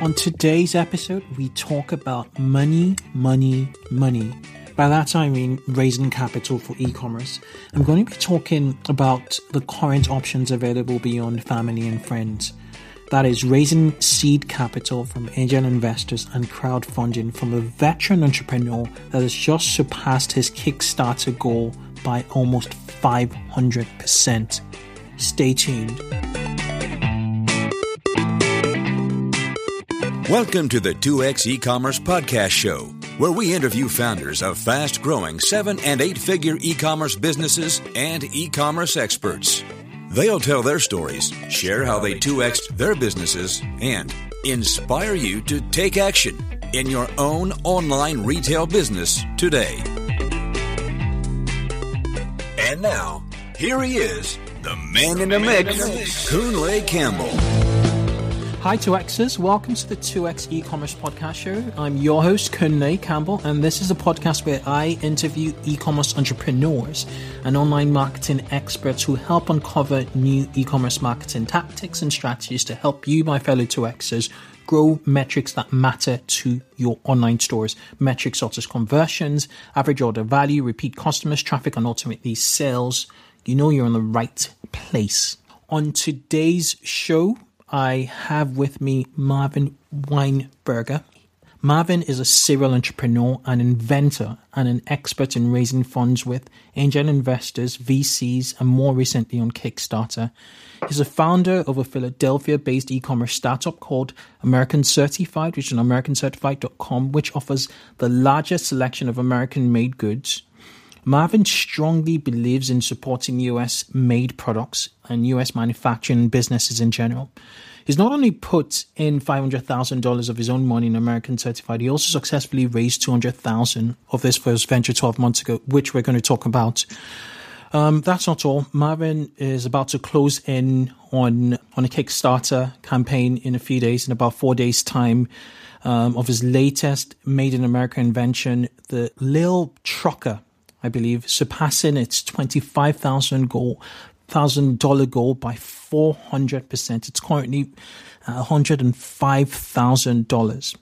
On today's episode, we talk about money, money, money. By that I mean raising capital for e-commerce. I'm going to be talking about the current options available beyond family and friends. That is raising seed capital from angel investors and crowdfunding from a veteran entrepreneur that has just surpassed his Kickstarter goal by almost 500%. Stay tuned. Welcome to the 2X e-commerce podcast show, where we interview founders of fast-growing 7 and 8-figure e-commerce businesses and e-commerce experts. They'll tell their stories, share how they 2X'd their businesses, and inspire you to take action in your own online retail business today. And now, here he is, the man in the mix, Kunle Campbell. Hi 2Xers, welcome to the 2X e-commerce podcast show. I'm your host, Kunle Campbell, and this is a podcast where I interview e-commerce entrepreneurs and online marketing experts who help uncover new e-commerce marketing tactics and strategies to help you, my fellow 2Xers, grow metrics that matter to your online stores. Metrics such as conversions, average order value, repeat customers, traffic, and ultimately sales. You know you're in the right place. On today's show, I have with me Marvin Weinberger. Marvin is a serial entrepreneur, an inventor, and an expert in raising funds with angel investors, VCs, and more recently on Kickstarter. He's a founder of a Philadelphia based e commerce startup called American Certified, which is on AmericanCertified.com, which offers the largest selection of American made goods. Marvin strongly believes in supporting US made products and US manufacturing businesses in general. He's not only put in $500,000 of his own money in American Certified, he also successfully raised 200,000 of this first venture 12 months ago, which we're going to talk about. Um, that's not all. Marvin is about to close in on on a Kickstarter campaign in a few days, in about four days' time, um, of his latest made in America invention, the Lil Trucker I believe, surpassing its twenty-five thousand goal, thousand dollar goal by four hundred percent. It's currently uh, one hundred and five thousand dollars.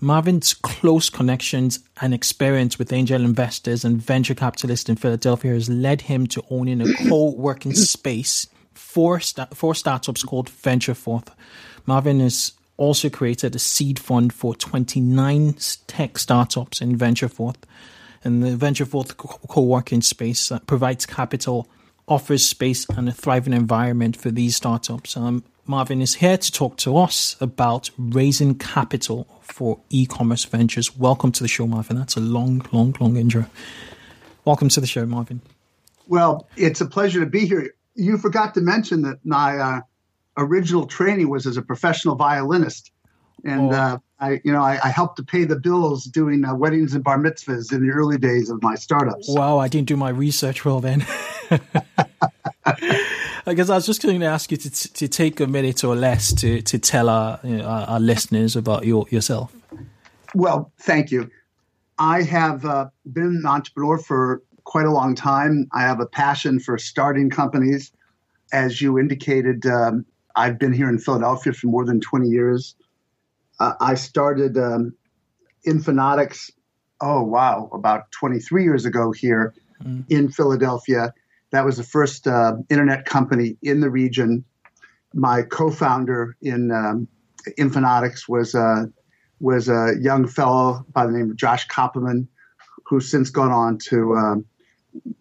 Marvin's close connections and experience with angel investors and venture capitalists in Philadelphia has led him to owning a co-working space for sta- for startups called Ventureforth. Marvin has also created a seed fund for 29 tech startups in Ventureforth and the Ventureforth co-working space that provides capital, offers space and a thriving environment for these startups. Um, Marvin is here to talk to us about raising capital for e-commerce ventures. Welcome to the show, Marvin. That's a long, long, long intro. Welcome to the show, Marvin. Well, it's a pleasure to be here. You forgot to mention that my uh, original training was as a professional violinist, and oh. uh, I, you know, I, I, helped to pay the bills doing uh, weddings and bar mitzvahs in the early days of my startups. Wow, I didn't do my research well then. I guess I was just going to ask you to, to take a minute or less to, to tell our, you know, our, our listeners about your, yourself. Well, thank you. I have uh, been an entrepreneur for quite a long time. I have a passion for starting companies. As you indicated, um, I've been here in Philadelphia for more than 20 years uh, I started um, Infonautics, oh, wow, about 23 years ago here mm. in Philadelphia. That was the first uh, internet company in the region. My co founder in um, Infonautics was, uh, was a young fellow by the name of Josh Kopelman, who's since gone on to um,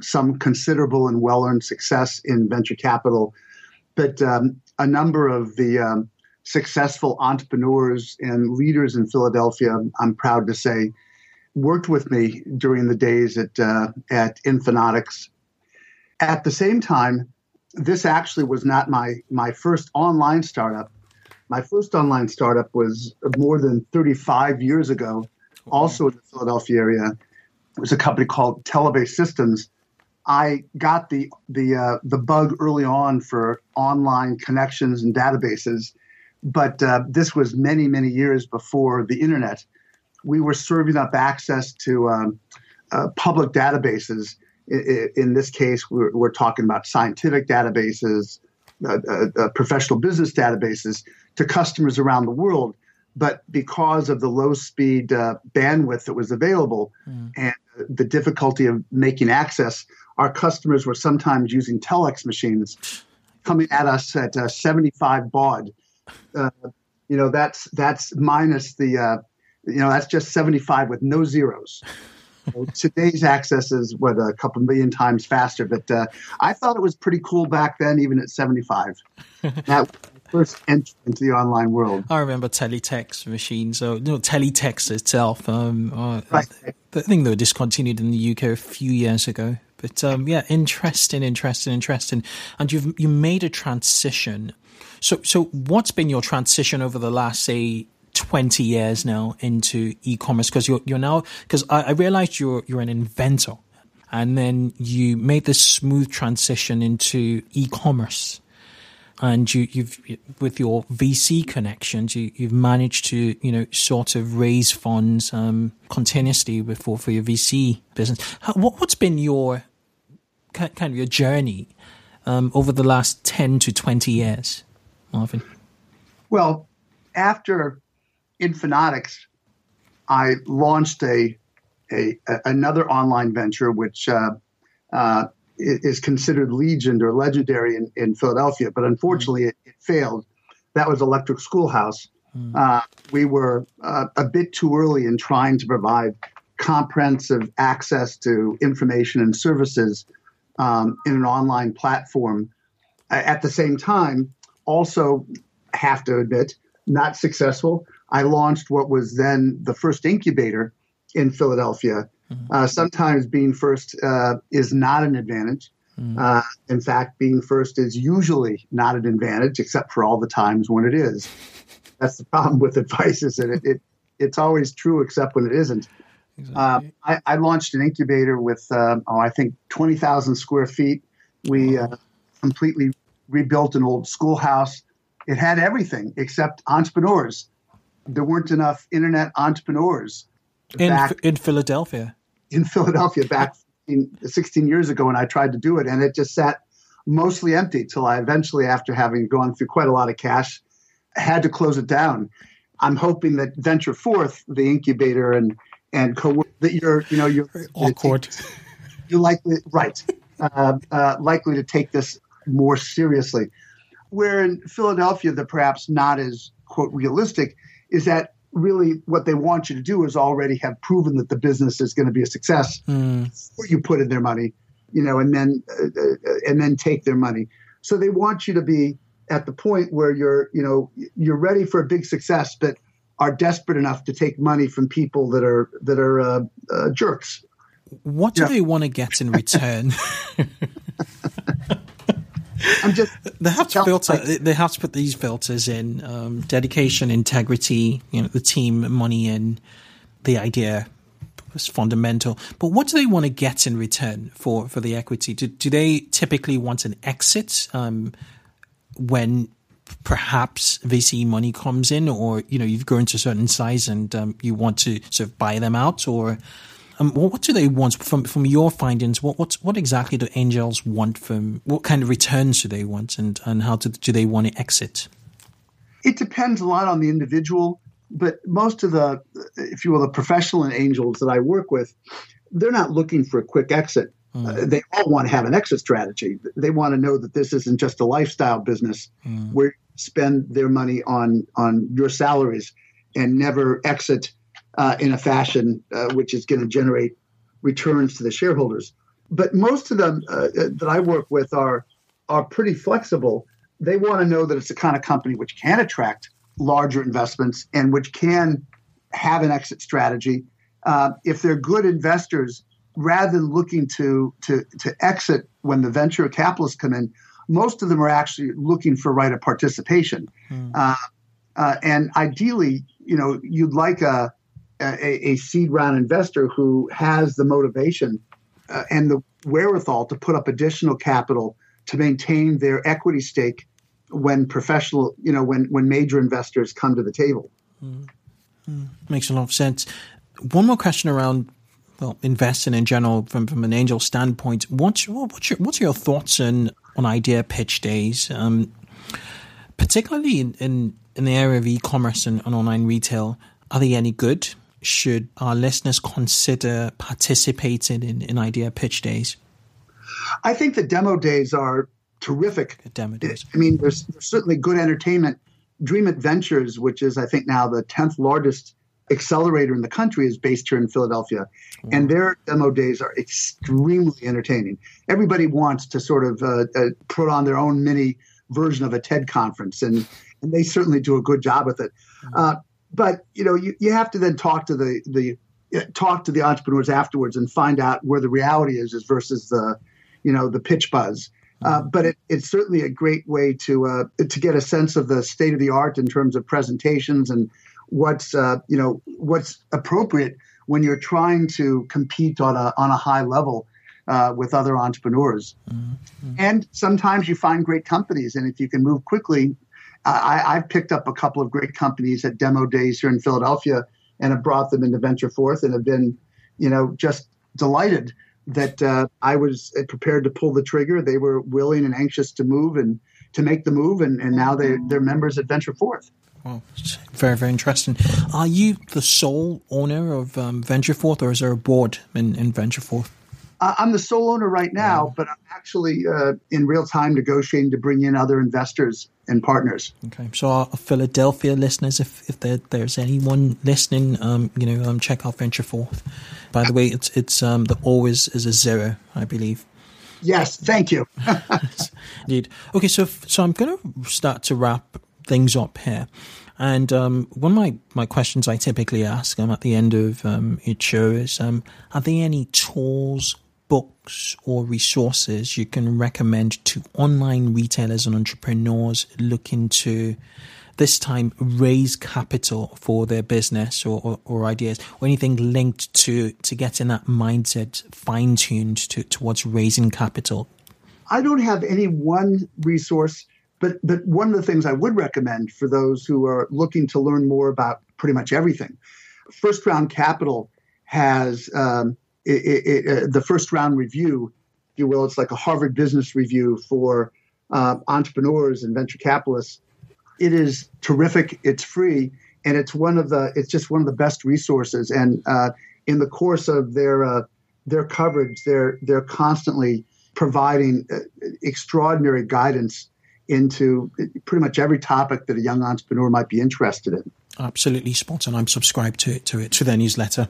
some considerable and well earned success in venture capital. But um, a number of the um, successful entrepreneurs and leaders in Philadelphia, I'm proud to say, worked with me during the days at, uh, at Infonautics. At the same time, this actually was not my, my first online startup. My first online startup was more than 35 years ago, also in the Philadelphia area. It was a company called Telebase Systems. I got the the uh, the bug early on for online connections and databases, but uh, this was many, many years before the internet. We were serving up access to um, uh, public databases. In, in this case, we're, we're, talking about scientific databases, uh, uh, uh, professional business databases to customers around the world. but because of the low speed uh, bandwidth that was available mm. and the difficulty of making access, our customers were sometimes using telex machines coming at us at uh, 75 baud. Uh, you know, that's that's minus the, uh, you know, that's just 75 with no zeros. today's access is what a couple million times faster, but uh, I thought it was pretty cool back then, even at 75. that first entry into the online world. I remember teletext machines, or no, teletext itself. Um, uh, right. I think they were discontinued in the UK a few years ago. But um, yeah, interesting, interesting, interesting. And you've you made a transition. So so what's been your transition over the last say 20 years now into e-commerce? Because you're you're now because I, I realized you're you're an inventor and then you made this smooth transition into e-commerce. And you, have with your VC connections, you, have managed to you know sort of raise funds um, continuously before for your VC business. How, what, has been your kind of your journey um, over the last ten to twenty years, Marvin? Well, after Infonautics, I launched a, a, a another online venture which uh, uh, is considered legend or legendary in, in Philadelphia, but unfortunately mm. it, it, failed. That was Electric Schoolhouse. Mm. Uh, we were uh, a bit too early in trying to provide comprehensive access to information and services um, in an online platform. At the same time, also have to admit, not successful. I launched what was then the first incubator in Philadelphia Mm-hmm. Uh, sometimes being first uh, is not an advantage. Mm-hmm. Uh, in fact, being first is usually not an advantage, except for all the times when it is. That's the problem with advice is that it, it it's always true except when it isn't. Exactly. Uh, I, I, launched an incubator with uh, oh I think twenty thousand square feet. We uh, completely rebuilt an old schoolhouse. It had everything except entrepreneurs. There weren't enough internet entrepreneurs in back, in Philadelphia in Philadelphia back 16 years ago when I tried to do it, and it just sat mostly empty till I eventually, after having gone through quite a lot of cash, had to close it down. I'm hoping that Venture Forth, the incubator and and co that you're you know you're awkward. You're likely right, uh, uh, likely to take this more seriously. Where in Philadelphia, the perhaps not as quote realistic is that really what they want you to do is already have proven that the business is going to be a success mm. before you put in their money, you know, and then uh, uh, and then take their money. So they want you to be at the point where you're, you know, you're ready for a big success, but are desperate enough to take money from people that are that are uh, uh, jerks. What do yeah. they want to get in return? I'm just they have to filter. They have to put these filters in: um, dedication, integrity, you know, the team, money, and the idea is fundamental. But what do they want to get in return for for the equity? Do, do they typically want an exit um, when perhaps VC money comes in, or you know you've grown to a certain size and um, you want to sort of buy them out, or um, what do they want from from your findings? What what what exactly do angels want from? What kind of returns do they want, and and how to, do they want to exit? It depends a lot on the individual, but most of the, if you will, the professional and angels that I work with, they're not looking for a quick exit. Mm. Uh, they all want to have an exit strategy. They want to know that this isn't just a lifestyle business mm. where you spend their money on on your salaries and never exit uh, in a fashion uh, which is going to generate returns to the shareholders. But most of them uh, that I work with are are pretty flexible. They want to know that it's the kind of company which can attract larger investments and which can have an exit strategy. Uh, if they're good investors, rather than looking to to to exit when the venture capitalists come in, most of them are actually looking for right of participation. Hmm. Uh, uh, and ideally, you know, you'd like a a, a seed round investor who has the motivation uh, and the wherewithal to put up additional capital to maintain their equity stake when professional, you know, when when major investors come to the table. Mm. Makes a lot of sense. One more question around well, investing in general from, from an angel standpoint. What's what's your what's your thoughts on on idea pitch days? Um, particularly in, in, in the area of e-commerce and, and online retail, are they any good? Should our listeners consider participating in, in idea pitch days? I think the demo days are terrific. The demo days. I mean, there's, there's certainly good entertainment. DreamIt Ventures, which is I think now the tenth largest accelerator in the country, is based here in Philadelphia, wow. and their demo days are extremely entertaining. Everybody wants to sort of uh, uh, put on their own mini version of a TED conference, and and they certainly do a good job with it. Mm-hmm. Uh, but you know, you, you have to then talk to the the talk to the entrepreneurs afterwards and find out where the reality is, is versus the you know the pitch buzz. Uh, but it, it's certainly a great way to uh, to get a sense of the state of the art in terms of presentations and what's uh, you know what's appropriate when you're trying to compete on a on a high level uh, with other entrepreneurs. Mm-hmm. And sometimes you find great companies, and if you can move quickly, I, I've picked up a couple of great companies at demo days here in Philadelphia, and have brought them into Venture Forth, and have been you know just delighted that uh, I was prepared to pull the trigger. They were willing and anxious to move and to make the move, and, and now they, they're members at Venture Forth. Well, very, very interesting. Are you the sole owner of um, Venture Forth, or is there a board in, in Venture Forth? I'm the sole owner right now, but I'm actually uh, in real time negotiating to bring in other investors and partners. Okay, so our Philadelphia listeners, if if there, there's anyone listening, um, you know, um, check out Venture Forth. By the way, it's it's um, the always is a zero, I believe. Yes, thank you. Indeed. Okay, so so I'm going to start to wrap things up here. And um, one of my, my questions I typically ask um, at the end of um, each show is um, Are there any tools, books or resources you can recommend to online retailers and entrepreneurs looking to this time raise capital for their business or, or, or ideas or anything linked to to getting that mindset fine tuned to, towards raising capital? I don't have any one resource, but but one of the things I would recommend for those who are looking to learn more about pretty much everything, First Round Capital has um, it, it, uh, the first round review, if you will, it's like a Harvard Business Review for uh, entrepreneurs and venture capitalists. It is terrific. It's free, and it's one of the. It's just one of the best resources. And uh, in the course of their uh, their coverage, they're they're constantly providing uh, extraordinary guidance into pretty much every topic that a young entrepreneur might be interested in. Absolutely spot on. I'm subscribed to it to it to their newsletter.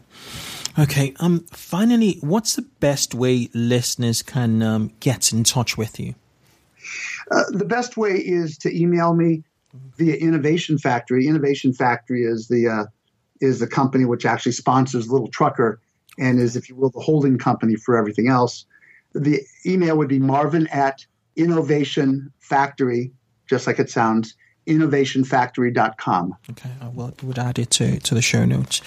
Okay. Um. Finally, what's the best way listeners can um, get in touch with you? Uh, the best way is to email me via Innovation Factory. Innovation Factory is the uh, is the company which actually sponsors Little Trucker and is, if you will, the holding company for everything else. The email would be Marvin at Innovation Factory, just like it sounds, innovationfactory.com. Okay, I will, would add it to, to the show notes.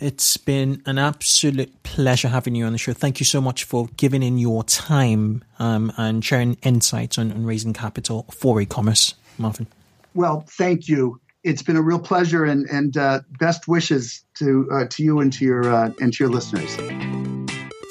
It's been an absolute pleasure having you on the show. Thank you so much for giving in your time um, and sharing insights on, on raising capital for e-commerce, Marvin. Well, thank you. It's been a real pleasure, and and uh, best wishes to uh, to you and to your uh, and to your listeners.